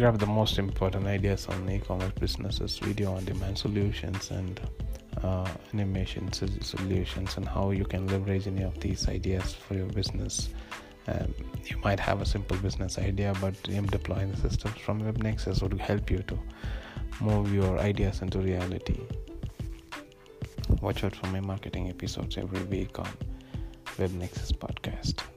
grab the most important ideas on e-commerce businesses, video on demand solutions, and uh, animation solutions, and how you can leverage any of these ideas for your business. Um, you might have a simple business idea, but deploying the systems from WebNexus would help you to move your ideas into reality. Watch out for my marketing episodes every week on WebNexus podcast.